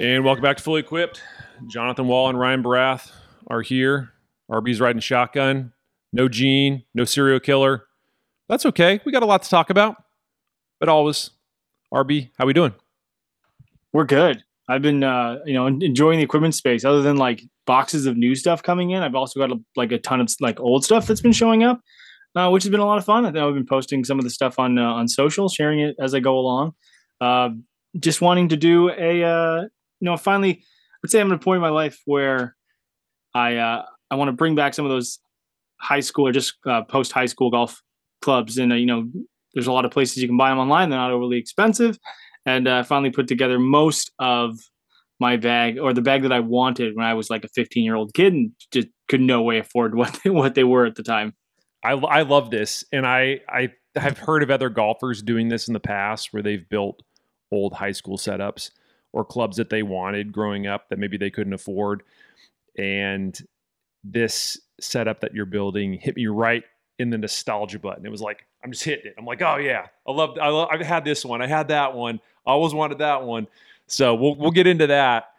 And welcome back to Fully Equipped. Jonathan Wall and Ryan Barath are here. RB's riding shotgun. No Gene, no serial killer. That's okay. We got a lot to talk about. But always, RB, how we doing? We're good. I've been, uh, you know, enjoying the equipment space. Other than like boxes of new stuff coming in, I've also got a, like a ton of like old stuff that's been showing up, uh, which has been a lot of fun. I think I've been posting some of the stuff on uh, on social, sharing it as I go along. Uh, just wanting to do a, uh, you know, finally, I'd say I'm at a point in my life where I uh, I want to bring back some of those high school or just uh, post high school golf clubs, and uh, you know, there's a lot of places you can buy them online. They're not overly expensive, and uh, finally put together most of my bag or the bag that I wanted when I was like a 15 year old kid and just could no way afford what they, what they were at the time. I, I love this, and I I have heard of other golfers doing this in the past where they've built old high school setups or clubs that they wanted growing up that maybe they couldn't afford, and this setup that you're building hit me right in the nostalgia button. It was like I'm just hitting it. I'm like, oh yeah, I love. I love. I've had this one. I had that one. I always wanted that one. So we'll we'll get into that.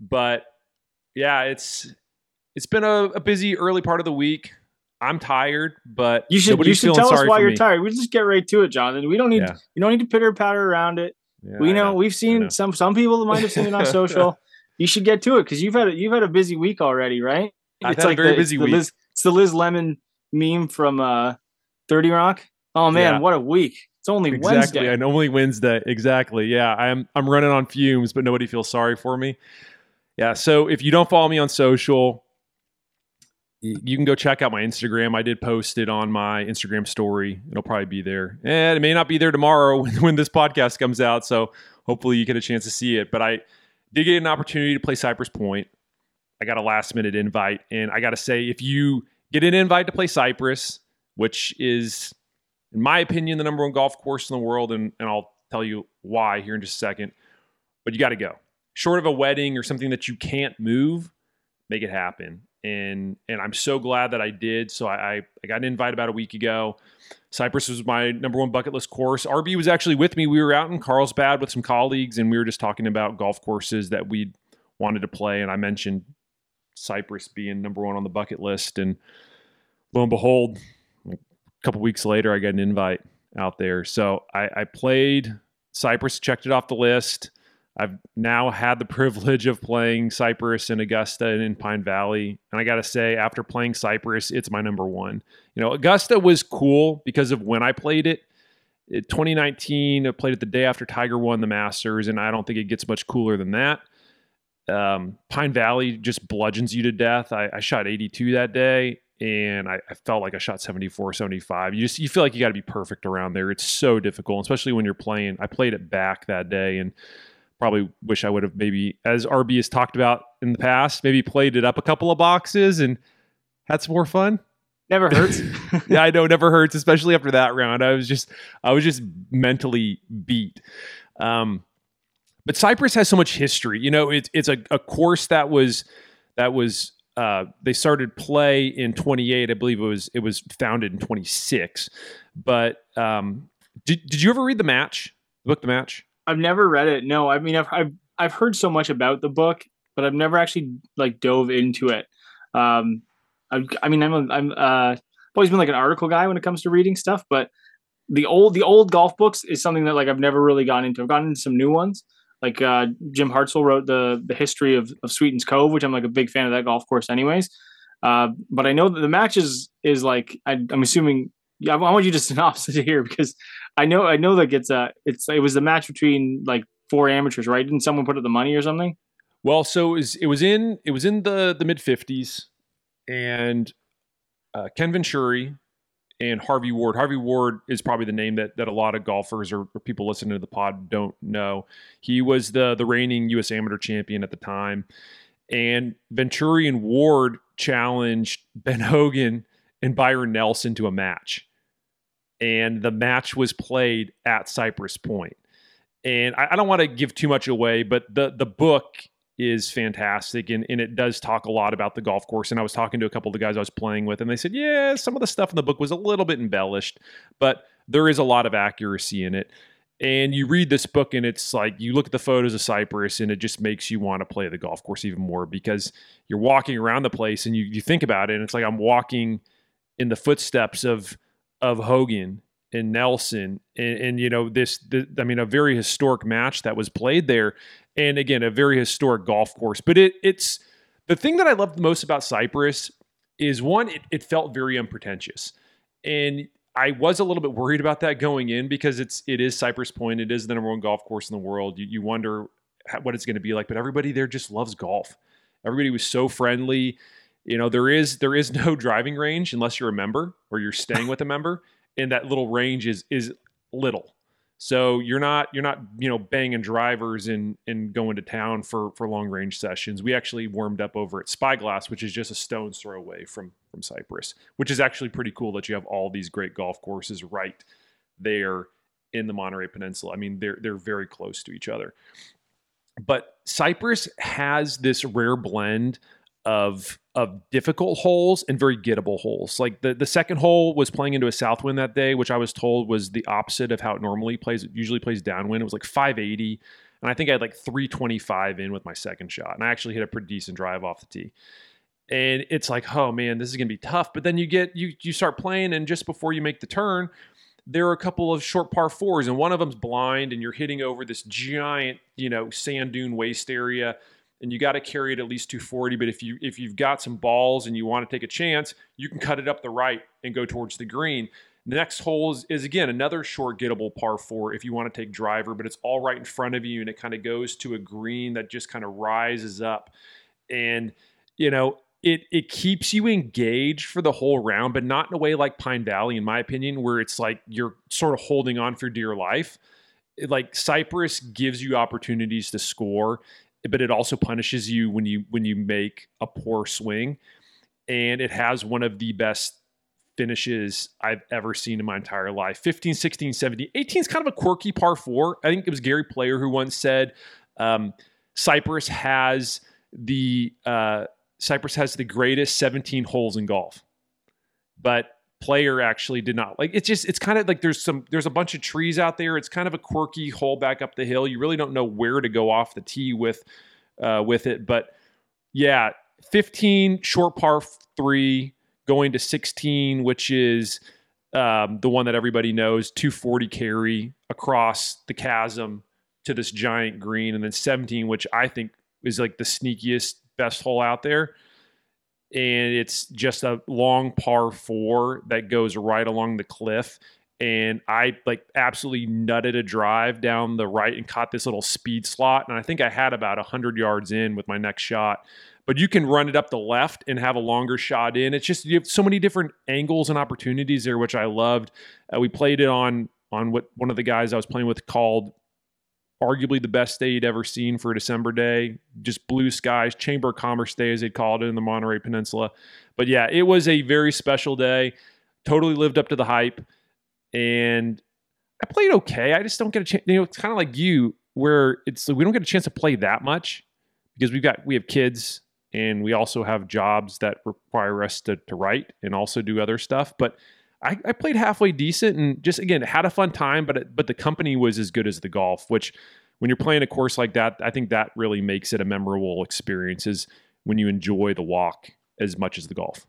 But yeah, it's it's been a, a busy early part of the week. I'm tired, but you should you should tell us why you're me. tired. We just get right to it, Jonathan. We don't need yeah. you don't need to pitter patter around it. Yeah, we know, know, we've seen know. some some people might have seen it on social. you should get to it because you've had a, you've had a busy week already, right? I've it's like a very the, busy week. Liz, it's the Liz Lemon meme from uh, Thirty Rock. Oh man, yeah. what a week! It's only exactly. Wednesday. And only Wednesday. Exactly. Yeah, I'm I'm running on fumes, but nobody feels sorry for me. Yeah. So if you don't follow me on social, you can go check out my Instagram. I did post it on my Instagram story. It'll probably be there. And it may not be there tomorrow when, when this podcast comes out. So hopefully you get a chance to see it. But I did get an opportunity to play Cypress Point. I got a last minute invite. And I got to say, if you get an invite to play Cypress, which is, in my opinion, the number one golf course in the world, and, and I'll tell you why here in just a second, but you got to go. Short of a wedding or something that you can't move, make it happen and and I'm so glad that I did. So I, I got an invite about a week ago. Cypress was my number one bucket list course. RB was actually with me. We were out in Carlsbad with some colleagues, and we were just talking about golf courses that we wanted to play. And I mentioned Cypress being number one on the bucket list, and lo and behold, a couple weeks later, I got an invite out there. So I, I played Cypress, checked it off the list. I've now had the privilege of playing Cypress in Augusta and in Pine Valley. And I got to say, after playing Cypress, it's my number one. You know, Augusta was cool because of when I played it. it 2019, I played it the day after Tiger won the Masters, and I don't think it gets much cooler than that. Um, Pine Valley just bludgeons you to death. I, I shot 82 that day, and I, I, felt like I shot 74, 75. You just you feel like you got to be perfect around there. It's so difficult, especially when you're playing. I played it back that day, and probably wish I would have maybe, as RB has talked about in the past, maybe played it up a couple of boxes and had some more fun. Never hurts. yeah, I know, never hurts, especially after that round. I was just, I was just mentally beat. Um, but Cypress has so much history. You know, it's it's a, a course that was that was uh, they started play in 28. I believe it was it was founded in 26. But um, did did you ever read the match? The book, the match? I've never read it. No, I mean I've I've I've heard so much about the book, but I've never actually like dove into it. Um, I, I mean I'm a, I'm uh always been like an article guy when it comes to reading stuff, but the old the old golf books is something that like I've never really gotten into. I've gotten into some new ones. Like uh, Jim Hartzell wrote the the history of, of Sweetens Cove, which I'm like a big fan of that golf course, anyways. Uh, but I know that the matches is like I, am assuming. Yeah, I want you to synopsis here because I know I know that it's a it's it was the match between like four amateurs, right? Didn't someone put up the money or something? Well, so it was it was in it was in the the mid fifties, and uh, Ken Venturi and Harvey Ward. Harvey Ward is probably the name that that a lot of golfers or, or, people listening to the pod don't know. He was the the reigning U.S. amateur champion at the time, and Venturi and Ward challenged Ben Hogan and Byron Nelson to a match and the match was played at Cypress Point. And I, I don't want to give too much away, but the the book is fantastic and, and it does talk a lot about the golf course. And I was talking to a couple of the guys I was playing with, and they said, Yeah, some of the stuff in the book was a little bit embellished, but there is a lot of accuracy in it. And you read this book, and it's like you look at the photos of Cypress, and it just makes you want to play the golf course even more because you're walking around the place and you, you think about it, and it's like I'm walking in the footsteps of of Hogan and Nelson, and, and you know this, the, I mean, a very historic match that was played there, and again, a very historic golf course. But it it's the thing that I love the most about Cypress is one, it, it felt very unpretentious, and I was a little bit worried about that going in because it's it is Cypress Point. It is the number one golf course in the world. You, you wonder what it's going to be like, but everybody there just loves golf. Everybody was so friendly. You know, there is there is no driving range unless you're a member or you're staying with a member, and that little range is is little. So you're not you're not you know banging drivers and and going to town for for long range sessions. We actually warmed up over at Spyglass, which is just a stone's throw away from from Cypress, which is actually pretty cool that you have all these great golf courses right there in the Monterey Peninsula. I mean, they're they're very close to each other. But Cypress has this rare blend of of difficult holes and very gettable holes. Like the the second hole was playing into a south wind that day, which I was told was the opposite of how it normally plays. It usually plays downwind. It was like 580, and I think I had like 325 in with my second shot, and I actually hit a pretty decent drive off the tee. And it's like, oh man, this is gonna be tough. But then you get you you start playing, and just before you make the turn, there are a couple of short par fours, and one of them's blind, and you're hitting over this giant, you know, sand dune waste area and you got to carry it at least 240 but if you if you've got some balls and you want to take a chance you can cut it up the right and go towards the green. The next hole is, is again another short gettable par four if you want to take driver but it's all right in front of you and it kind of goes to a green that just kind of rises up. And you know it it keeps you engaged for the whole round but not in a way like pine valley in my opinion where it's like you're sort of holding on for dear life. Like Cypress gives you opportunities to score but it also punishes you when you when you make a poor swing and it has one of the best finishes I've ever seen in my entire life. 15, 16, 17. 18 is kind of a quirky par four. I think it was Gary Player who once said um, Cypress has the uh, Cypress has the greatest 17 holes in golf. But player actually did not like it's just it's kind of like there's some there's a bunch of trees out there. It's kind of a quirky hole back up the hill. You really don't know where to go off the tee with uh with it. But yeah 15 short par 3 going to 16 which is um, the one that everybody knows 240 carry across the chasm to this giant green. And then 17 which i think is like the sneakiest best hole out there and it's just a long par four that goes right along the cliff. And I like absolutely nutted a drive down the right and caught this little speed slot. And I think I had about 100 yards in with my next shot. But you can run it up the left and have a longer shot in. It's just you have so many different angles and opportunities there, which I loved. Uh, we played it on on what one of the guys I was playing with called arguably the best day you'd ever seen for a December day. Just blue skies, Chamber of Commerce Day, as they called it in the Monterey Peninsula. But yeah, it was a very special day. Totally lived up to the hype. And I played okay. I just don't get a chance. You know, it's kind of like you, where it's we don't get a chance to play that much because we've got we have kids and we also have jobs that require us to, to write and also do other stuff. But I, I, played halfway decent and just again had a fun time, but but the company was as good as the golf. Which, when you're playing a course like that, I think that really makes it a memorable experience. Is when you enjoy the walk as much as the golf.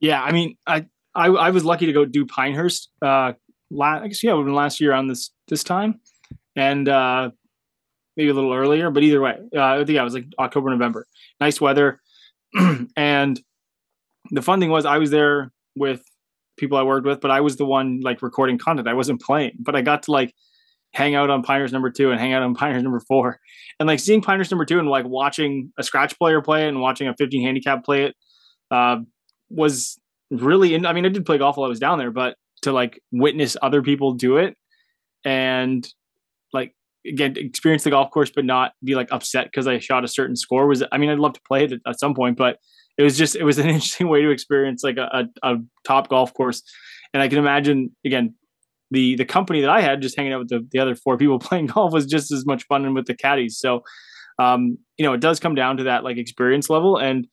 Yeah, I mean, I I, I was lucky to go do Pinehurst. Uh, last, I guess yeah, last year on this this time, and uh, maybe a little earlier, but either way, uh, I think it was like October, November. Nice weather, and the fun thing was I was there with people I worked with, but I was the one like recording content. I wasn't playing, but I got to like hang out on Pinehurst number two and hang out on Pinehurst number four. And like seeing Pinehurst number two and like watching a scratch player play it and watching a 15 handicap play it uh, was really, in, I mean, I did play golf while I was down there, but to like witness other people do it and like, again, experience the golf course, but not be like upset because I shot a certain score was, I mean, I'd love to play it at some point, but it was just it was an interesting way to experience like a, a, a top golf course and i can imagine again the the company that i had just hanging out with the, the other four people playing golf was just as much fun and with the caddies so um you know it does come down to that like experience level and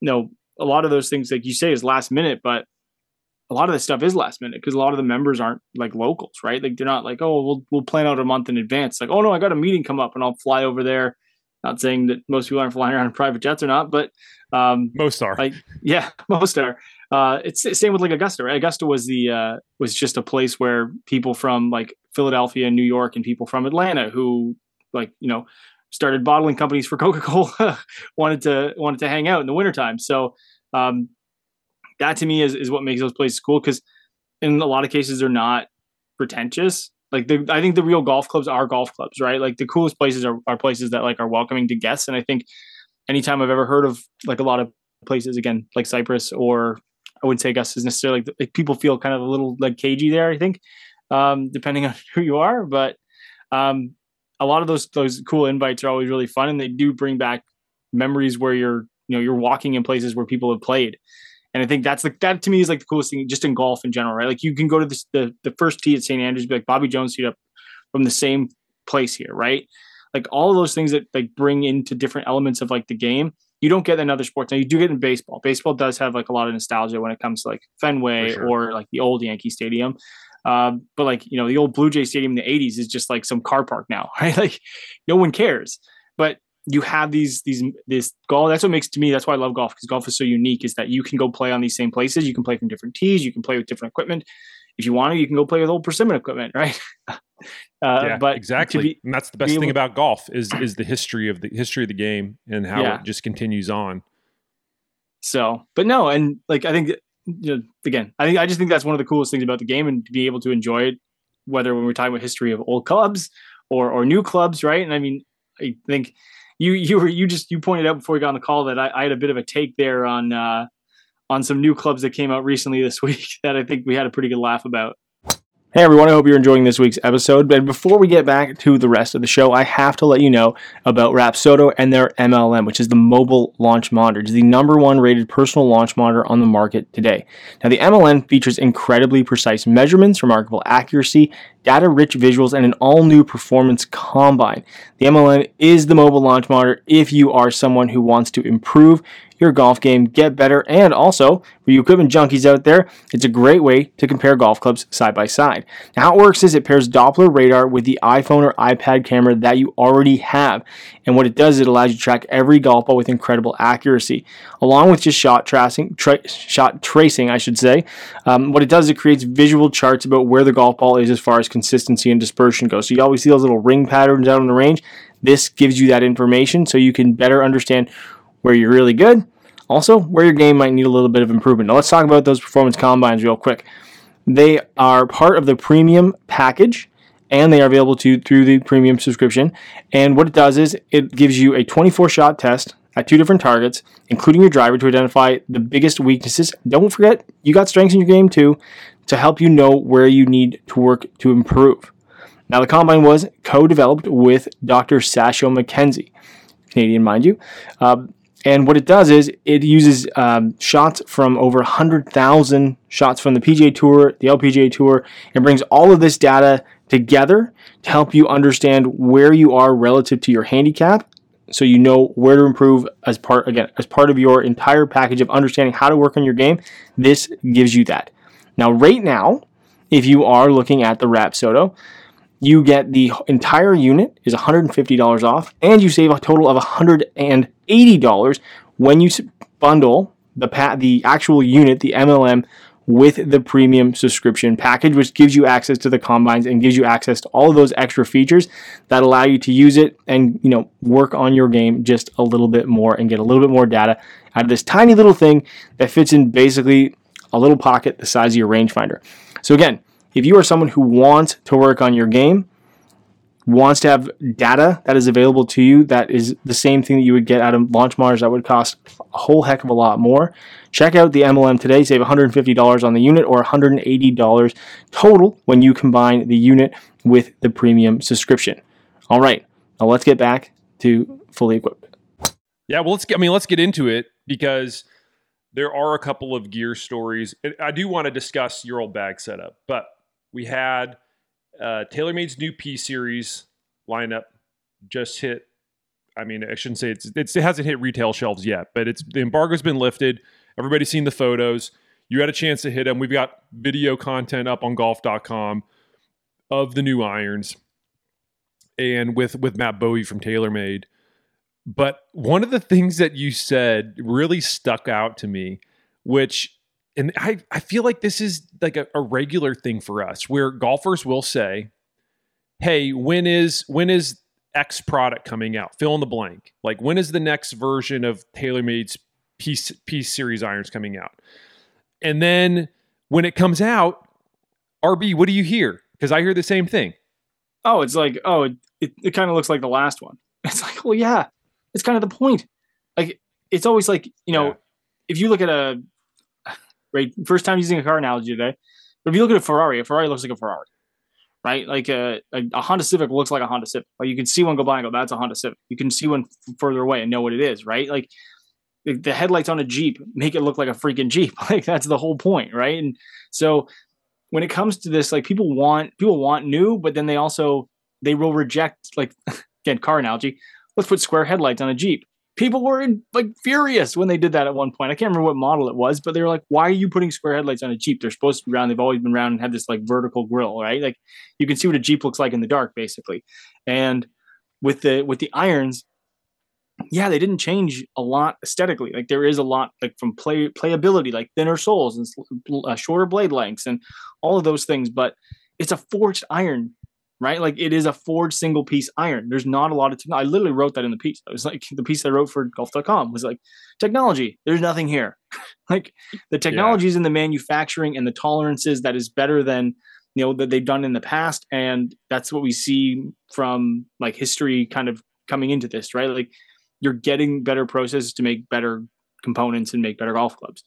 you know a lot of those things like you say is last minute but a lot of this stuff is last minute because a lot of the members aren't like locals, right? Like they're not like, oh, we'll we'll plan out a month in advance. Like, oh no, I got a meeting come up and I'll fly over there. Not saying that most people aren't flying around in private jets or not, but um, most are. Like, yeah, most are. Uh, it's same with like Augusta, right? Augusta was the uh, was just a place where people from like Philadelphia and New York and people from Atlanta who like you know started bottling companies for Coca Cola wanted to wanted to hang out in the wintertime. So um, that to me is, is what makes those places cool because in a lot of cases they're not pretentious like the, i think the real golf clubs are golf clubs right like the coolest places are, are places that like are welcoming to guests and i think anytime i've ever heard of like a lot of places again like cypress or i wouldn't say augusta is necessarily like, like people feel kind of a little like cagey there i think um, depending on who you are but um, a lot of those those cool invites are always really fun and they do bring back memories where you're you know you're walking in places where people have played and I think that's like that to me is like the coolest thing just in golf in general, right? Like you can go to this, the the first tee at St. Andrews, be like Bobby Jones teed up from the same place here, right? Like all of those things that like bring into different elements of like the game. You don't get in other sports. Now you do get in baseball. Baseball does have like a lot of nostalgia when it comes to like Fenway sure. or like the old Yankee Stadium. Uh, but like you know the old Blue Jay Stadium in the '80s is just like some car park now, right? Like no one cares. But you have these these this golf. That's what makes to me. That's why I love golf because golf is so unique. Is that you can go play on these same places. You can play from different tees. You can play with different equipment. If you want to, you can go play with old persimmon equipment, right? uh, yeah, but exactly. Be, and that's the best thing about golf is is the history of the history of the game and how yeah. it just continues on. So, but no, and like I think you know, again, I think I just think that's one of the coolest things about the game and to be able to enjoy it, whether when we're talking about history of old clubs or or new clubs, right? And I mean, I think you you were you just you pointed out before we got on the call that I, I had a bit of a take there on uh, on some new clubs that came out recently this week that I think we had a pretty good laugh about. Hey everyone, I hope you're enjoying this week's episode. But before we get back to the rest of the show, I have to let you know about Rapsodo and their MLM, which is the mobile launch monitor. It's the number one rated personal launch monitor on the market today. Now, the MLM features incredibly precise measurements, remarkable accuracy, data rich visuals, and an all new performance combine. The MLM is the mobile launch monitor if you are someone who wants to improve your golf game, get better, and also for you equipment junkies out there, it's a great way to compare golf clubs side by side. Now, how it works is it pairs Doppler radar with the iPhone or iPad camera that you already have. And what it does is it allows you to track every golf ball with incredible accuracy, along with just shot tracing, tra- shot tracing, I should say. Um, what it does is it creates visual charts about where the golf ball is as far as consistency and dispersion goes. So you always see those little ring patterns out on the range. This gives you that information so you can better understand where you're really good also, where your game might need a little bit of improvement. Now, let's talk about those performance combines real quick. They are part of the premium package and they are available to through the premium subscription. And what it does is it gives you a 24 shot test at two different targets, including your driver, to identify the biggest weaknesses. Don't forget, you got strengths in your game too, to help you know where you need to work to improve. Now, the combine was co developed with Dr. Sasho MacKenzie, Canadian, mind you. Uh, and what it does is it uses um, shots from over 100,000 shots from the PGA Tour, the LPGA Tour, and brings all of this data together to help you understand where you are relative to your handicap so you know where to improve as part again as part of your entire package of understanding how to work on your game. This gives you that. Now right now if you are looking at the Rapsodo you get the entire unit is $150 off and you save a total of $180 when you bundle the pa- the actual unit the MLM with the premium subscription package which gives you access to the combines and gives you access to all of those extra features that allow you to use it and you know work on your game just a little bit more and get a little bit more data out of this tiny little thing that fits in basically a little pocket the size of your rangefinder. So again if you are someone who wants to work on your game, wants to have data that is available to you that is the same thing that you would get out of launch Mars that would cost a whole heck of a lot more, check out the MLM today. Save $150 on the unit or $180 total when you combine the unit with the premium subscription. All right, now let's get back to fully equipped. Yeah, well, let's get. I mean, let's get into it because there are a couple of gear stories. I do want to discuss your old bag setup, but we had uh, TaylorMade's new P series lineup just hit. I mean, I shouldn't say it's, it's, it hasn't hit retail shelves yet, but it's the embargo's been lifted. Everybody's seen the photos. you had a chance to hit them. We've got video content up on golf.com of the new irons and with with Matt Bovee from TaylorMade. But one of the things that you said really stuck out to me, which and I, I feel like this is like a, a regular thing for us where golfers will say, Hey, when is when is X product coming out? Fill in the blank. Like when is the next version of TaylorMade's piece piece series irons coming out? And then when it comes out, RB, what do you hear? Because I hear the same thing. Oh, it's like, oh, it, it, it kind of looks like the last one. It's like, well, yeah, it's kind of the point. Like, it's always like, you know, yeah. if you look at a, right, first time using a car analogy today, but if you look at a Ferrari, a Ferrari looks like a Ferrari, right? Like a, a, a Honda Civic looks like a Honda Civic. Like you can see one go by and go, that's a Honda Civic. You can see one f- further away and know what it is, right? Like the headlights on a Jeep make it look like a freaking Jeep. Like that's the whole point, right? And so when it comes to this, like people want people want new, but then they also they will reject like again car analogy. Let's put square headlights on a Jeep. People were like furious when they did that at one point. I can't remember what model it was, but they were like, "Why are you putting square headlights on a Jeep? They're supposed to be round. They've always been round and have this like vertical grill, right? Like you can see what a Jeep looks like in the dark, basically." And with the with the irons, yeah, they didn't change a lot aesthetically. Like there is a lot like from play playability, like thinner soles and uh, shorter blade lengths and all of those things. But it's a forged iron, right? Like it is a forged single piece iron. There's not a lot of. Te- I literally wrote that in the piece. It was like the piece I wrote for Golf.com was like technology. There's nothing here. like the technology is yeah. in the manufacturing and the tolerances that is better than you know that they've done in the past, and that's what we see from like history kind of coming into this, right? Like you're getting better processes to make better components and make better golf clubs.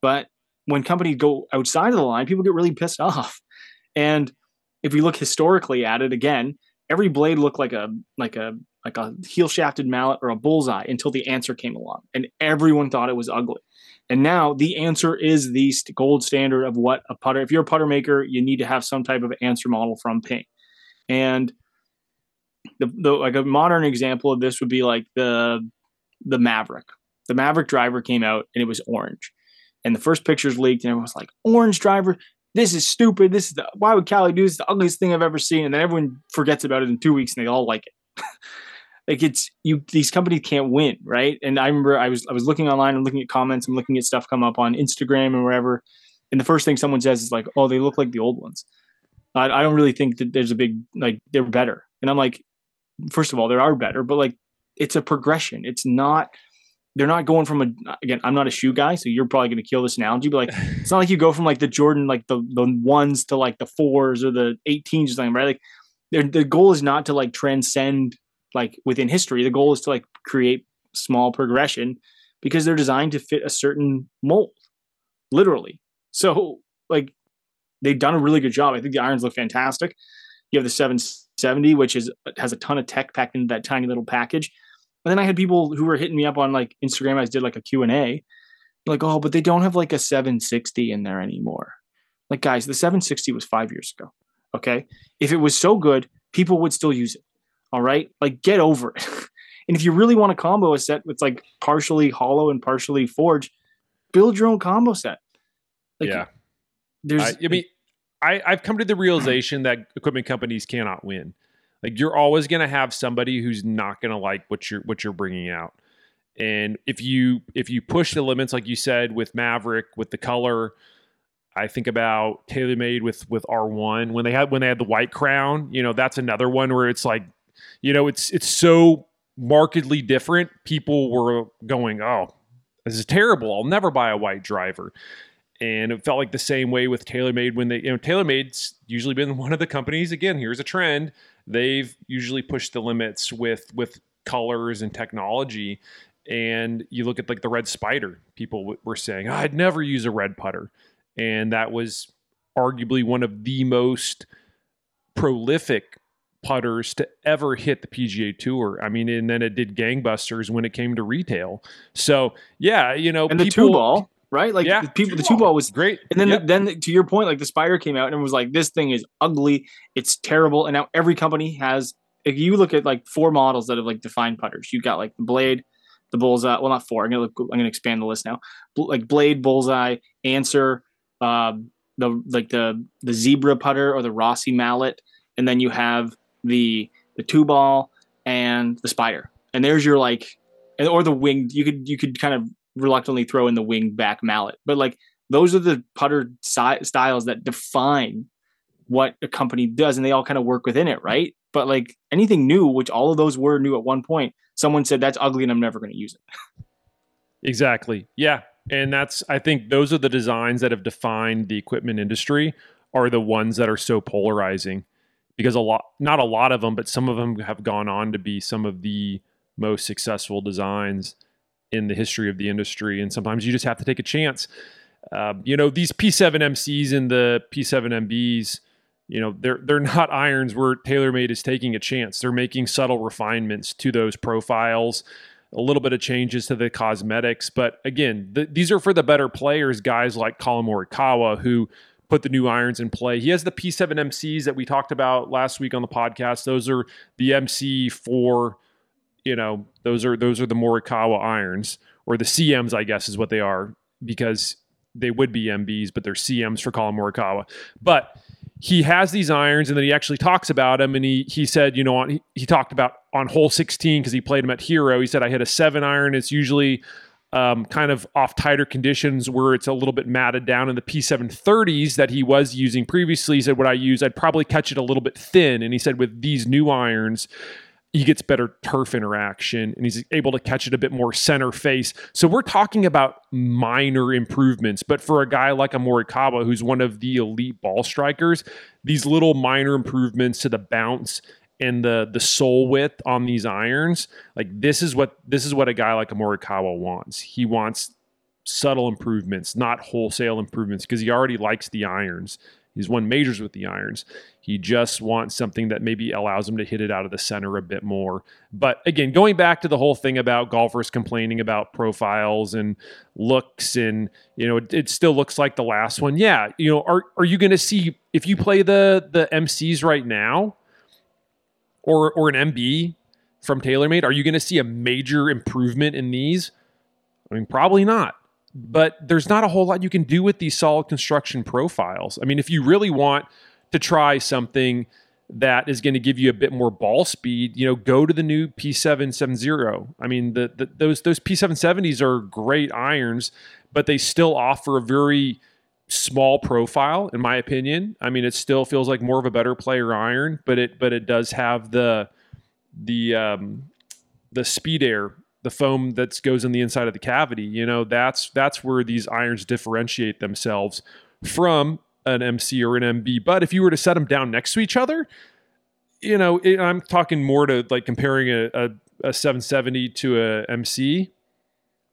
But when companies go outside of the line, people get really pissed off. And if we look historically at it again, every blade looked like a like a like a heel shafted mallet or a bullseye until the Anser came along, and everyone thought it was ugly. And now the Anser is the gold standard of what a putter. If you're a putter maker, you need to have some type of Anser model from Ping. And the, the like a modern example of this would be like the the Mavrik. The Mavrik driver came out and it was orange, and the first pictures leaked and everyone was like, "Orange driver, this is stupid. This is the, why would Cali do this? The ugliest thing I've ever seen." And then everyone forgets about it in two weeks and they all like it. like it's you these companies can't win right and i remember i was i was looking online and looking at comments and looking at stuff come up on instagram and wherever and the first thing someone says is like oh they look like the old ones i, I don't really think that there's a big like they're better and i'm like first of all, there are better, but like it's a progression. It's not they're not going from a again, I'm not a shoe guy, so you're probably gonna kill this analogy, but like it's not like you go from like the Jordan, like the the ones to like the fours or the 18s or something, right? Like the goal is not to like transcend like within history. The goal is to like create small progression because they're designed to fit a certain mold, literally. So like they've done a really good job. I think the irons look fantastic. You have the 770 which is has a ton of tech packed into that tiny little package. And then I had people who were hitting me up on like Instagram. I did like a Q&A. Like, oh, but they don't have like a 760 in there anymore. Like, guys, the 760 was five years ago. Okay. If it was so good, people would still use it. All right. Like, get over it. and if you really want a combo a set that's like partially hollow and partially forged, build your own combo set. Like, yeah. There's, I, I mean, I, I've come to the realization that equipment companies cannot win. Like you're always going to have somebody who's not going to like what you're what you're bringing out. And if you if you push the limits, like you said with Mavrik, with the color, I think about TaylorMade with with R1 when they had when they had the white crown. You know, that's another one where it's like, you know, it's it's so markedly different. People were going, "Oh, this is terrible. I'll never buy a white driver." And it felt like the same way with TaylorMade when they, you know, TaylorMade's usually been one of the companies. Again, here's a trend. They've usually pushed the limits with with colors and technology. And you look at like the red spider, people w- were saying, oh, I'd never use a red putter. And that was arguably one of the most prolific putters to ever hit the PGA Tour. I mean, and then it did gangbusters when it came to retail. So yeah, you know, and people, the two ball right? Like yeah, the people, the two ball was great, and then yep. then to your point, like the Spider came out and it was like, this thing is ugly, it's terrible, and now every company has. If you look at like four models that have like defined putters, you got like the Blade, the bullseye. Well, not four. I'm gonna look, I'm gonna expand the list now. Like blade, bullseye, Anser, um, the like the the zebra putter or the Rossie mallet, and then you have the the two ball and the spider. And there's your like, and or the winged. You could you could kind of reluctantly throw in the wing back mallet, but like those are the putter si- styles that define what a company does, and they all kind of work within it, right? But like anything new, which all of those were new at one point, someone said that's ugly and I'm never going to use it. exactly. Yeah. And that's, I think those are the designs that have defined the equipment industry are the ones that are so polarizing because a lot, not a lot of them, but some of them have gone on to be some of the most successful designs in the history of the industry. And sometimes you just have to take a chance. Uh, you know, these P7 MCs and the P7 MBs, you know they're they're not irons where TaylorMade is taking a chance. They're making subtle refinements to those profiles, a little bit of changes to the cosmetics, but again, the, these are for the better players, guys like Collin Morikawa who put the new irons in play. He has the P7 MCs that we talked about last week on the podcast. Those are the MC for you know, those are those are the Morikawa irons or the CMs I guess is what they are because they would be MBs, but they're CMs for Collin Morikawa. But he has these irons and then he actually talks about them and he he said you know on, he, he talked about on hole 16 because he played them at hero he said i hit a seven iron. It's usually um, kind of off tighter conditions where it's a little bit matted down in the p730s that he was using previously. He said what i use i'd probably catch it a little bit thin. And he said with these new irons he gets better turf interaction and he's able to catch it a bit more center face. So we're talking about minor improvements, but for a guy like a Morikawa, who's one of the elite ball strikers, these little minor improvements to the bounce and the the sole width on these irons, like this is what this is what a guy like a Morikawa wants. He wants subtle improvements, not wholesale improvements, because he already likes the irons. He's won majors with the irons. He just wants something that maybe allows him to hit it out of the center a bit more. But again, going back to the whole thing about golfers complaining about profiles and looks, and you know, it, it still looks like the last one. Yeah, you know, are are you going to see if you play the the MCs right now, or or an MB from TaylorMade? Are you going to see a major improvement in these? I mean, probably not but there's not a whole lot you can do with these solid construction profiles. I mean, if you really want to try something that is going to give you a bit more ball speed, you know, go to the new P770. I mean, the, the those those P770s are great irons, but they still offer a very small profile in my opinion. I mean, it still feels like more of a better player iron, but it but it does have the the um the speed air the foam that goes in the inside of the cavity. You know, that's that's where these irons differentiate themselves from an MC or an MB. But if you were to set them down next to each other, you know, it, I'm talking more to like comparing a, a, a 770 to a MC.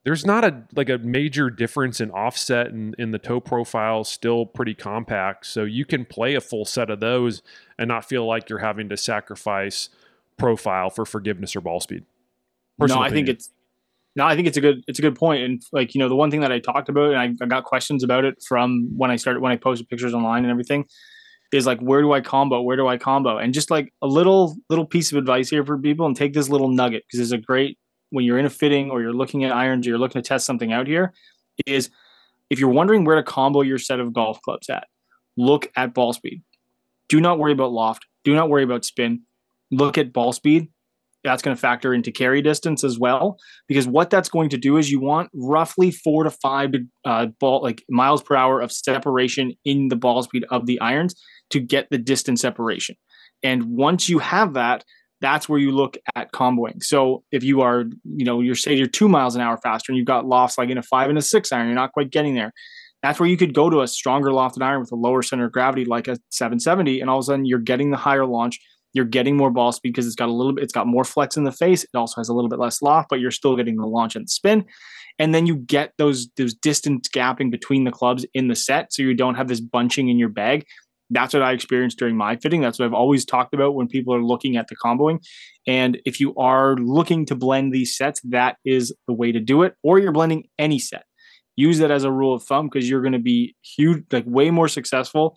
There's not a like a major difference in offset and in the toe profile, still pretty compact. So you can play a full set of those and not feel like you're having to sacrifice profile for forgiveness or ball speed. Personal no, I think it's no, I think it's a good it's a good point. And like you know, the one thing that I talked about, and I, I got questions about it from when I started when I posted pictures online and everything, is like where do I combo? Where do I combo? And just like a little little piece of advice here for people, and take this little nugget because it's a great when you're in a fitting or you're looking at irons, or you're looking to test something out here, is if you're wondering where to combo your set of golf clubs at, look at ball speed. Do not worry about loft. Do not worry about spin. Look at ball speed that's going to factor into carry distance as well because what that's going to do is you want roughly four to five uh, ball like miles per hour of separation in the ball speed of the irons to get the distance separation. And once you have that that's where you look at comboing. So if you are you know you're say you're two miles an hour faster and you've got lofts like in a five and a six iron you're not quite getting there that's where you could go to a stronger lofted iron with a lower center of gravity like a 770 and all of a sudden you're getting the higher launch you're getting more ball speed because it's got a little bit, it's got more flex in the face. It also has a little bit less loft, but you're still getting the launch and the spin. And then you get those those distance gapping between the clubs in the set, so you don't have this bunching in your bag. That's what I experienced during my fitting. That's what I've always talked about when people are looking at the comboing. And if you are looking to blend these sets, that is the way to do it. Or you're blending any set. Use that as a rule of thumb because you're going to be huge, like way more successful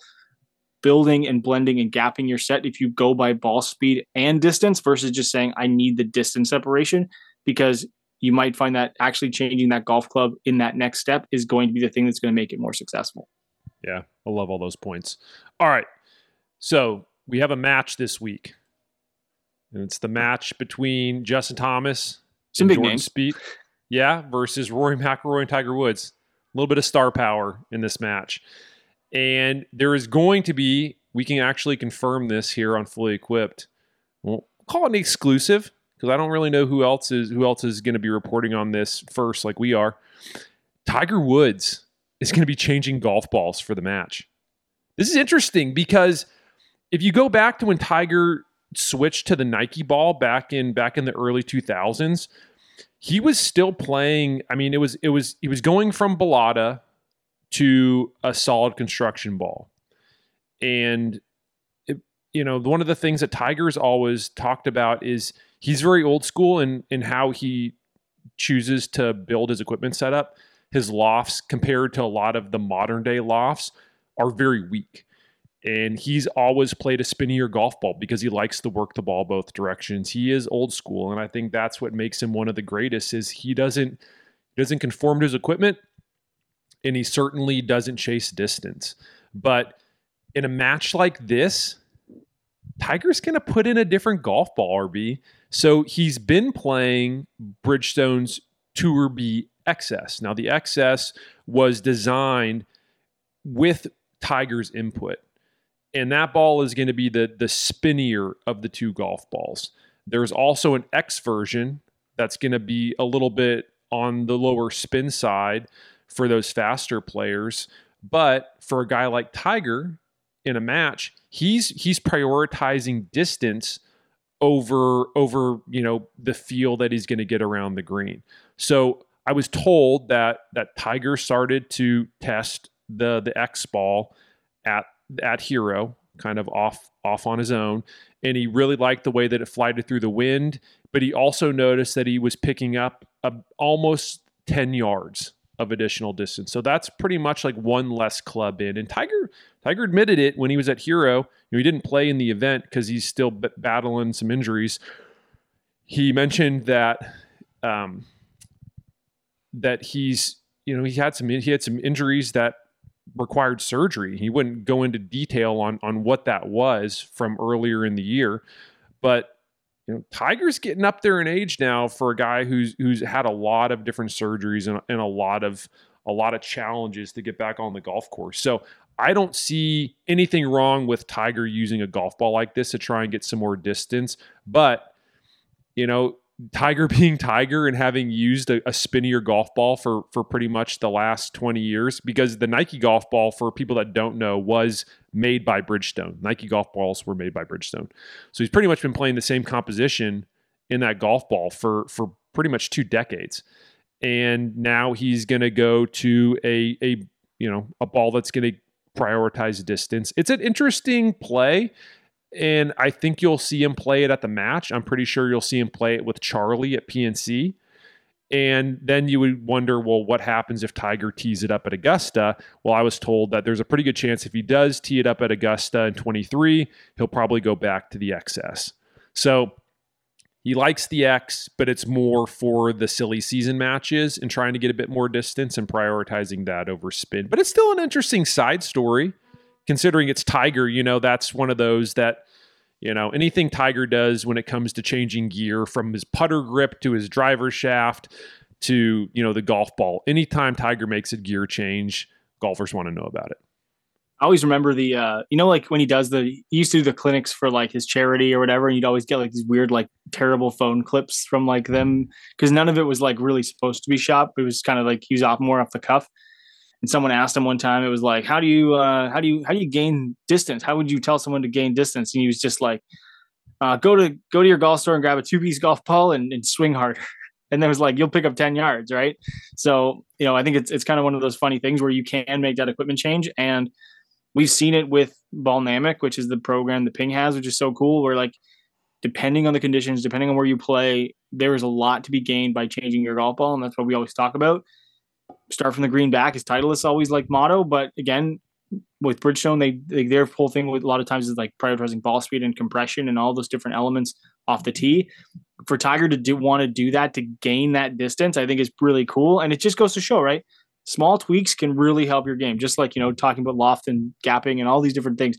building and blending and gapping your set if you go by ball speed and distance versus just saying I need the distance separation because you might find that actually changing that golf club in that next step is going to be the thing that's going to make it more successful. Yeah, I love all those points. All right. So we have a match this week. And it's the match between Justin Thomas Some big names. Speed, yeah, versus Rory McIlroy and Tiger Woods. A little bit of star power in this match. And there is going to be, we can actually confirm this here on Fully Equipped. We'll call it an exclusive because I don't really know who else is who else is going to be reporting on this first, like we are. Tiger Woods is going to be changing golf balls for the match. This is interesting because if you go back to when Tiger switched to the Nike ball back in back in the early 2000s, he was still playing. I mean, it was it was he was going from Balata to a solid construction ball, and it, you know one of the things that Tiger's always talked about is he's very old school in in how he chooses to build his equipment setup. His lofts compared to a lot of the modern day lofts are very weak and he's always played a spinnier golf ball because he likes to work the ball both directions. He is old school, and I think that's what makes him one of the greatest. Is he doesn't doesn't conform to his equipment, and he certainly doesn't chase distance. But in a match like this, Tiger's going to put in a different golf ball, RB. So he's been playing Bridgestone's Tour B XS. Now the XS was designed with Tiger's input and that ball is going to be the the spinnier of the two golf balls. There's also an X version that's going to be a little bit on the lower spin side for those faster players, but for a guy like Tiger in a match, he's he's prioritizing distance over over, you know, the feel that he's going to get around the green. So, I was told that that Tiger started to test the the X ball at at Hero, kind of off off on his own, and he really liked the way that it flighted through the wind. But he also noticed that he was picking up a, almost ten yards of additional distance. So that's pretty much like one less club in. And Tiger Tiger admitted it when he was at Hero. You know, he didn't play in the event because he's still b- battling some injuries. He mentioned that um, that he's you know he had some he had some injuries that required surgery. He wouldn't go into detail on on what that was from earlier in the year, but you know, Tiger's getting up there in age now for a guy who's who's had a lot of different surgeries and, and a lot of a lot of challenges to get back on the golf course. So I don't see anything wrong with Tiger using a golf ball like this to try and get some more distance, but you know, Tiger being Tiger and having used a, a, spinnier golf ball for for pretty much the last 20 years because the Nike golf ball for people that don't know was made by Bridgestone. Nike golf balls were made by Bridgestone. So he's pretty much been playing the same composition in that golf ball for for pretty much two decades. And now he's going to go to a a you know, a ball that's going to prioritize distance. It's an interesting play and I think you'll see him play it at the match. I'm pretty sure you'll see him play it with Charlie at PNC. And then you would wonder, well, what happens if Tiger tees it up at Augusta? Well, I was told that there's a pretty good chance if he does tee it up at Augusta in 23, he'll probably go back to the XS. So he likes the X, but it's more for the silly season matches and trying to get a bit more distance and prioritizing that over spin. But it's still an interesting side story considering it's Tiger, you know, that's one of those that, you know, anything Tiger does when it comes to changing gear from his putter grip to his driver shaft to, you know, the golf ball, anytime Tiger makes a gear change, golfers want to know about it. I always remember the, uh, you know, like when he does the, he used to do the clinics for like his charity or whatever, and you'd always get like these weird, like terrible phone clips from like them because none of it was like really supposed to be shot. It was kind of like he was off more off the cuff and someone asked him one time it was like how do you uh, how do you how do you gain distance? How would you tell someone to gain distance? And he was just like uh, go to go to your golf store and grab a two piece golf ball and, and swing harder. And then it was like you'll pick up 10 yards right? So you know i think it's it's kind of one of those funny things where you can make that equipment change. And we've seen it with Ballnamic which is the program the ping has which is so cool where like depending on the conditions depending on where you play there is a lot to be gained by changing your golf ball. And that's what we always talk about start from the green back His title is always like motto. But again, with Bridgestone, they, they their whole thing with a lot of times is like prioritizing ball speed and compression and all those different elements off the tee. For Tiger to do want to do that to gain that distance, I think is really cool. And it just goes to show, right? Small tweaks can really help your game. Just like you know, talking about loft and gapping and all these different things,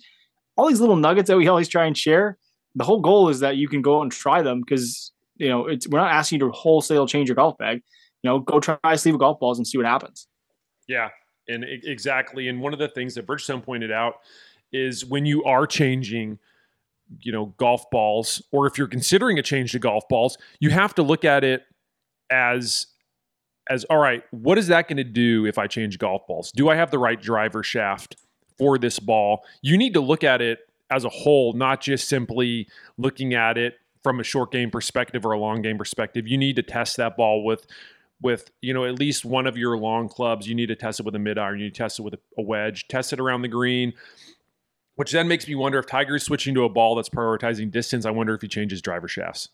all these little nuggets that we always try and share. The whole goal is that you can go out and try them because you know it's we're not asking you to wholesale change your golf bag. You know, go try a sleeve of golf balls and see what happens. Yeah, and exactly. And one of the things that Bridgestone pointed out is when you are changing, you know, golf balls, or if you're considering a change to golf balls, you have to look at it as as all right, what is that going to do if I change golf balls? Do I have the right driver shaft for this ball? You need to look at it as a whole, not just simply looking at it from a short game perspective or a long game perspective. You need to test that ball with with you know at least one of your long clubs. You need to test it with a mid iron. You need to test it with a, wedge. Test it around the green. Which then makes me wonder if Tiger's switching to a ball that's prioritizing distance. I wonder if he changes driver shafts.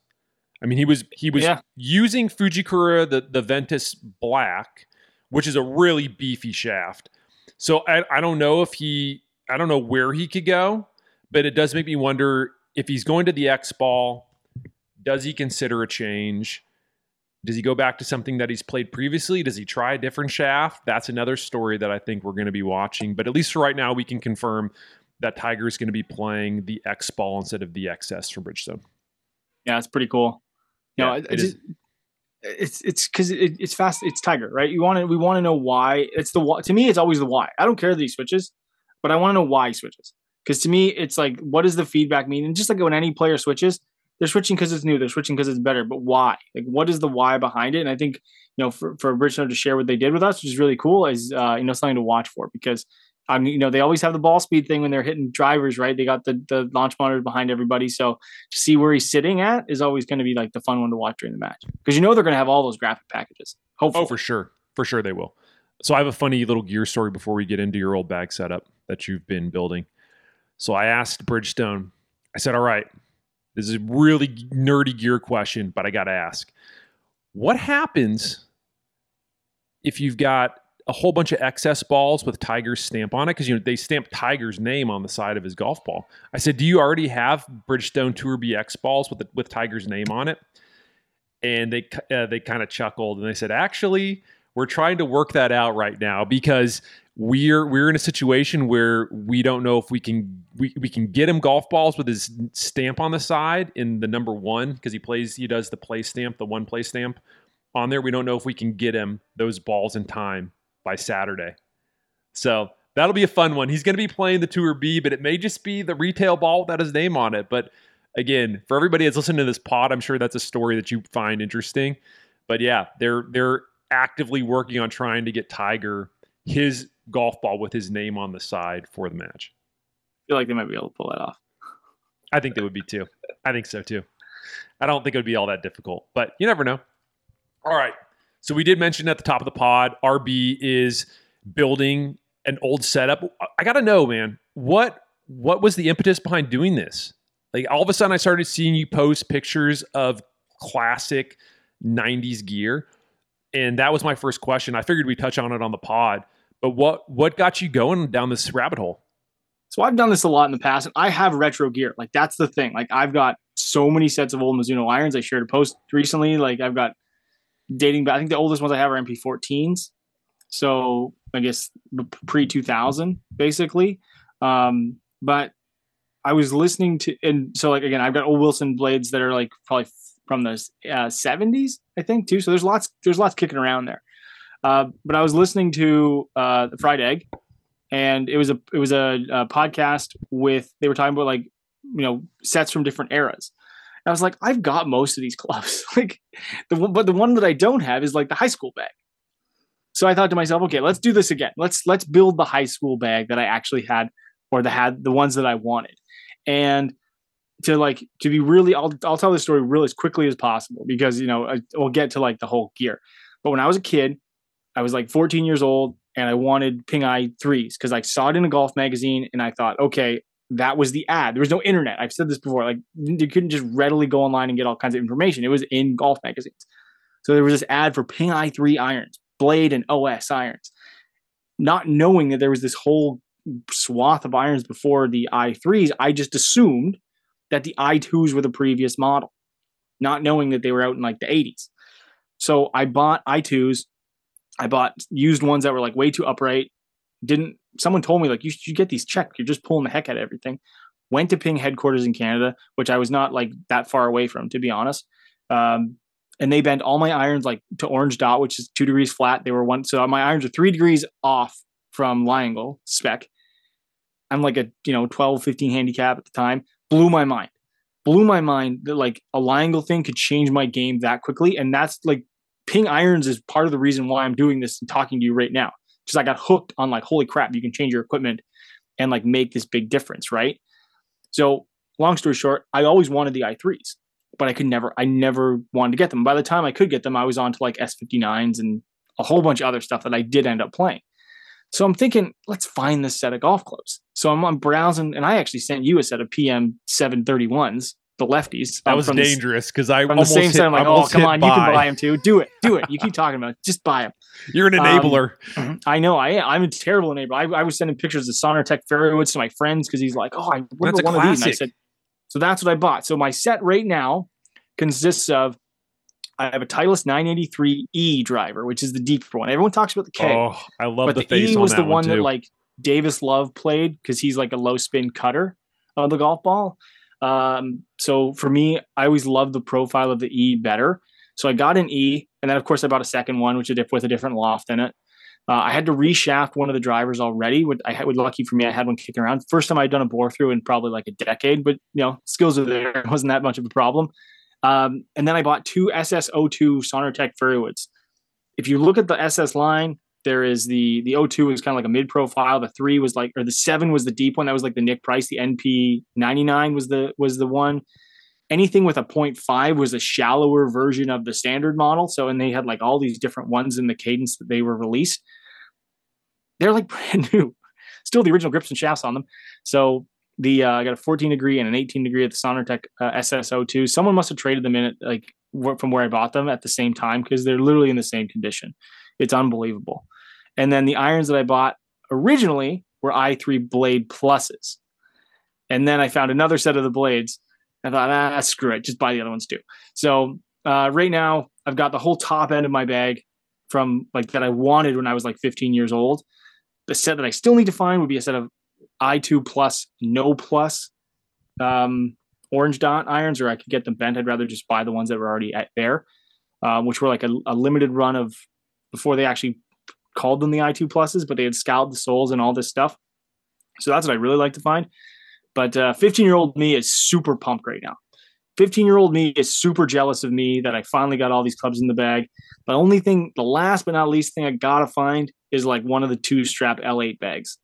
I mean, he was he was yeah. using Fujikura the the Ventus Black, which is a really beefy shaft. So I, I don't know if he I don't know where he could go, but it does make me wonder if he's going to the X ball. Does he consider a change? Does he go back to something that he's played previously? Does he try a different shaft? That's another story that I think we're going to be watching. But at least for right now, we can confirm that Tiger is going to be playing the X ball instead of the XS from Bridgestone. Yeah, it's pretty cool. You yeah, know, it just, it's it's because it, it's fast. It's Tiger, right? You want to we want to know why. It's the to me. It's always the why. I don't care that he switches, but I want to know why he switches. Because to me, it's like, what does the feedback mean? And just like when any player switches, they're switching because it's new. They're switching because it's better. But why? Like, what is the why behind it? And I think you know, for for Bridgestone to share what they did with us, which is really cool, is uh, you know something to watch for because. I mean, you know, they always have the ball speed thing when they're hitting drivers, right? They got the the launch monitor behind everybody, so to see where he's sitting at is always going to be like the fun one to watch during the match because you know they're going to have all those graphic packages. Hopefully. Oh, for sure, for sure they will. So I have a funny little gear story before we get into your old bag setup that you've been building. So I asked Bridgestone. I said, "All right, this is a really nerdy gear question, but I got to ask. What happens if you've got a whole bunch of excess balls with Tiger's stamp on it? Because you know they stamp Tiger's name on the side of his golf ball. I said, "Do you already have Bridgestone Tour BX balls with the, with Tiger's name on it?" And they uh, they kind of chuckled and they said, "Actually, we're trying to work that out right now because we're we're in a situation where we don't know if we can we, we can get him golf balls with his stamp on the side in the number one because he plays he does the play stamp the one play stamp on there. We don't know if we can get him those balls in time by saturday. So that'll be a fun one. He's going to be playing the tour b but it may just be the retail ball without his name on it. But again for everybody that's listening to this pod i'm sure that's a story that you find interesting. But yeah they're they're actively working on trying to get tiger his golf ball with his name on the side for the match. I feel like they might be able to pull that off. I think they would be too. I think so too. I don't think it would be all that difficult, but you never know. All right. So we did mention at the top of the pod, RB is building an old setup. I got to know, man, what what was the impetus behind doing this? Like all of a sudden I started seeing you post pictures of classic 90s gear. And that was my first question. I figured we'd touch on it on the pod. But what what got you going down this rabbit hole? So I've done this a lot in the past, and I have retro gear. Like that's the thing. Like I've got so many sets of old Mizuno irons. I shared a post recently. Like I've got dating back. I think the oldest ones I have are MP14s. So I guess pre 2000, basically. Um, but I was listening to, and so like again, I've got old Wilson blades that are like probably from the uh, 70s, I think too. So there's lots, there's lots kicking around there. Uh, but I was listening to uh, the Fried Egg, and it was a it was a, a, podcast with they were talking about like you know sets from different eras. And I was like, I've got most of these clubs, like the one, but the one that I don't have is like the high school bag. So I thought to myself, okay, let's do this again. Let's let's build the high school bag that I actually had, or the had the ones that I wanted, and to like to be really I'll I'll tell this story really as quickly as possible because you know I, we'll get to like the whole gear. But when I was a kid, I was like 14 years old and I wanted Ping Eye threes because I saw it in a golf magazine and I thought, okay, that was the ad. There was no internet. I've said this before. Like you couldn't just readily go online and get all kinds of information. It was in golf magazines. So there was this ad for Ping Eye three irons, Blade and OS irons, not knowing that there was this whole swath of irons before the i3s, I just assumed that the i2s were the previous model, not knowing that they were out in like the 80s. So I bought i2s. I bought used ones that were like way too upright. Didn't someone told me like you should get these checked. You're just pulling the heck out of everything. Went to Ping headquarters in Canada, which I was not like that far away from, to be honest. Um, and they bent all my irons like to orange dot, which is two degrees flat. They were one, so my irons are three degrees off from lie angle spec. I'm like a you know 12, 15 handicap at the time. Blew my mind. Blew my mind that like a lie angle thing could change my game that quickly, and that's like ping irons is part of the reason why I'm doing this and talking to you right now. Because I got hooked on like holy crap, you can change your equipment and like make this big difference, right? So long story short, I always wanted the i3s but I could never, I never wanted to get them. By the time I could get them, I was on to like S59s and a whole bunch of other stuff that I did end up playing. So I'm thinking, let's find this set of golf clubs. So I'm, I'm browsing, and I actually sent you a set of PM 731s, the lefties. That um, was dangerous because I from the same side. I'm like, oh, come on, by. you can buy them too. Do it, do it. You keep talking about it. Just buy them. You're an enabler. Um, I know. I I'm a terrible enabler. I, I was sending pictures of Sonartec fairwoods to my friends because he's like, oh, I remember one of these. And I said, so that's what I bought. So my set right now consists of I have a Titleist 983E driver, which is the deeper one. Everyone talks about the K. Oh, I love but the, the E was on the one, one that like Davis Love played because he's like a low spin cutter of the golf ball. Um, so for me, I always loved the profile of the E better. So I got an E, and then of course I bought a second one, which is with a different loft in it. Uh, I had to reshaft one of the drivers already. I had, lucky for me, I had one kicking around. First time I'd done a bore through in probably like a decade, but you know, skills are there. It wasn't that much of a problem. Um, and then I bought two SS02 Sonartec fairwoods. If you look at the SS line, there is the the O2 is kind of like a mid profile. The three was like, or the seven was the deep one. That was like the Nick Price. The NP 99 was the was the one. Anything with a 0.5 was a shallower version of the standard model. So, and they had like all these different ones in the cadence that they were released they're like brand new. Still the original grips and shafts on them. So the uh, I got a 14 degree and an 18 degree at the Sonartec uh, SS02. Someone must have traded them in it like from where I bought them at the same time because they're literally in the same condition. It's unbelievable. And then the irons that I bought originally were i3 blade pluses. And then I found another set of the blades. I thought, ah, screw it, just buy the other ones too. So uh, right now, I've got the whole top end of my bag from like that I wanted when I was like 15 years old. The set that I still need to find would be a set of i2 plus, no plus um, orange dot irons, or I could get them bent. I'd rather just buy the ones that were already at there, um, which were like a, a, limited run of before they actually called them the i2 pluses, but they had scaled the soles and all this stuff. So that's what I really like to find. But 15 uh, year old me is super pumped right now. 15 year old me is super jealous of me that I finally got all these clubs in the bag. The only thing, the last but not least thing I gotta find is like one of the two strap L8 bags.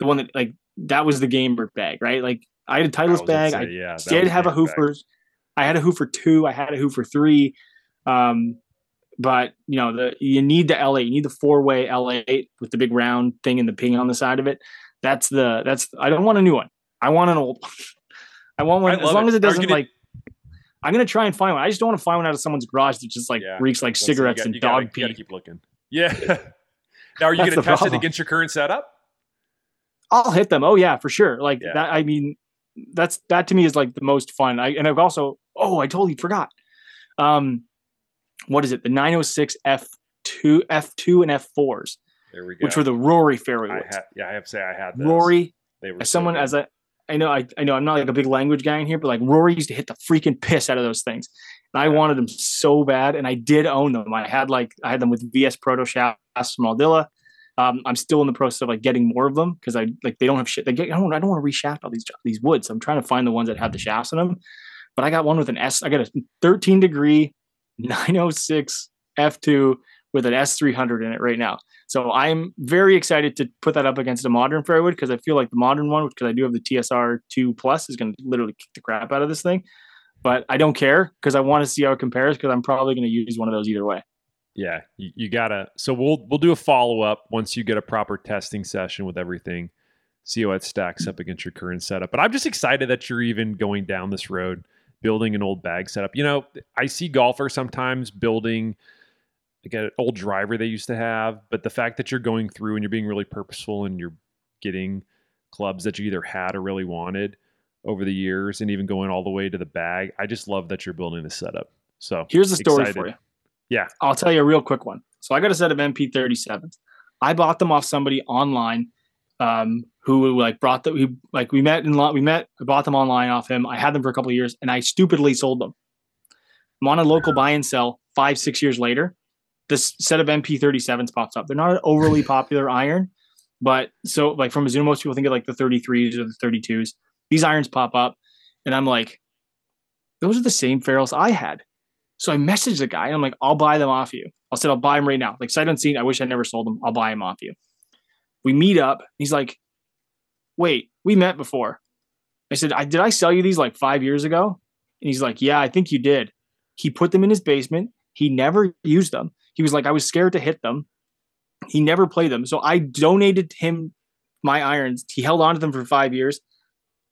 The one that like that was the gamer bag, right? Like I had a Titleist bag. Say, I did have a Hoofer. I had a Hoofer two. I had a Hoofer three. Um, but you know the you need the L8. You need the four way L8 with the big round thing and the ping on the side of it. That's the that's. I don't want a new one. I want an old. one. I want one as long it. as it doesn't gonna, like I'm gonna try and find one. I just don't want to find one out of someone's garage that just like yeah, reeks like cigarettes got, and dog gotta, pee. Keep looking. Yeah. now, are you gonna test problem. it against your current setup? I'll hit them. Oh yeah, for sure. Like yeah. that. I mean, that's that to me is like the most fun. I and I've also. Oh, I totally forgot. Um, what is it? The 906 F2, F2 and F4s. There we go. Which were the Rory fairway woods. yeah, I have to say I had those. Rory. They were as someone as a I know I, I know I'm not like a big language guy in here, but like Rory used to hit the freaking piss out of those things. And I wanted them so bad, and I did own them. I had like I had them with VS Proto shafts from Aldila. Um, I'm still in the process of like getting more of them because I like they don't have shit. They get I don't I don't want to reshaft all these these woods. I'm trying to find the ones that have the shafts in them. But I got one with an S. I got a 13 degree 906 F2 with an S300 in it right now. So I'm very excited to put that up against a modern fairwood because I feel like the modern one, because I do have the TSR 2 Plus, is going to literally kick the crap out of this thing. But I don't care because I want to see how it compares because I'm probably going to use one of those either way. Yeah, you, you gotta. So we'll we'll do a follow up once you get a proper testing session with everything. See how it stacks up against your current setup. But I'm just excited that you're even going down this road, building an old bag setup. You know, I see golfers sometimes building like an old driver they used to have. But the fact that you're going through and you're being really purposeful and you're getting clubs that you either had or really wanted over the years and even going all the way to the bag. I just love that you're building this setup. So here's the story excited. for you. Yeah. I'll tell you a real quick one. So I got a set of MP37s. I bought them off somebody online um, who like brought the Who like we met in we met. I bought them online off him. I had them for a couple of years, and I stupidly sold them. I'm on a local buy and sell five six years later. This set of MP37s pops up. They're not an overly popular iron, but so like from Mizuno, most people think of like the 33s or the 32s. These irons pop up, and I'm like, those are the same ferrules I had. So I messaged the guy and I'm like, I'll buy them off you. I said, I'll buy them right now. Like sight unseen. I wish I never sold them. I'll buy them off you. We meet up. He's like, wait, we met before. I said, I did I sell you these like five years ago? And he's like, yeah, I think you did. He put them in his basement. He never used them. He was like, I was scared to hit them. He never played them. So I donated him my irons. He held on to them for five years.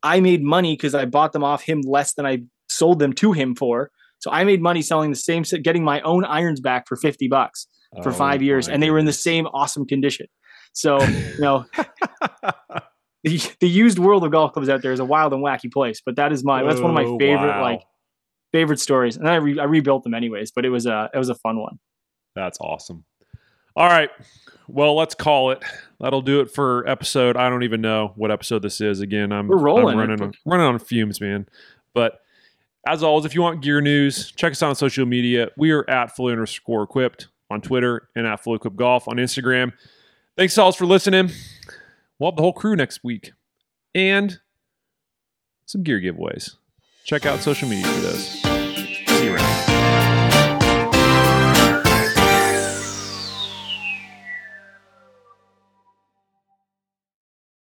I made money because I bought them off him less than I sold them to him for. So I made money selling the same set, getting my own irons back for 50 bucks for Oh five years. And they were in the same awesome condition. So, you know, the, the used world of golf clubs out there is a wild and wacky place, but that is my, that's one of my Oh, favorite, wow. like favorite stories. And I, re, I rebuilt them anyways, but it was a, it was a fun one. That's awesome. All right. Well, let's call it. That'll do it for episode. I don't even know what episode this is. Again, I'm We're rolling. I'm running on, running on fumes, man. But as always, if you want gear news, check us out on social media. We are at fully underscore equipped on Twitter and at fully equipped golf on Instagram. Thanks, alls, for listening. We'll have the whole crew next week and some gear giveaways. Check out social media for those.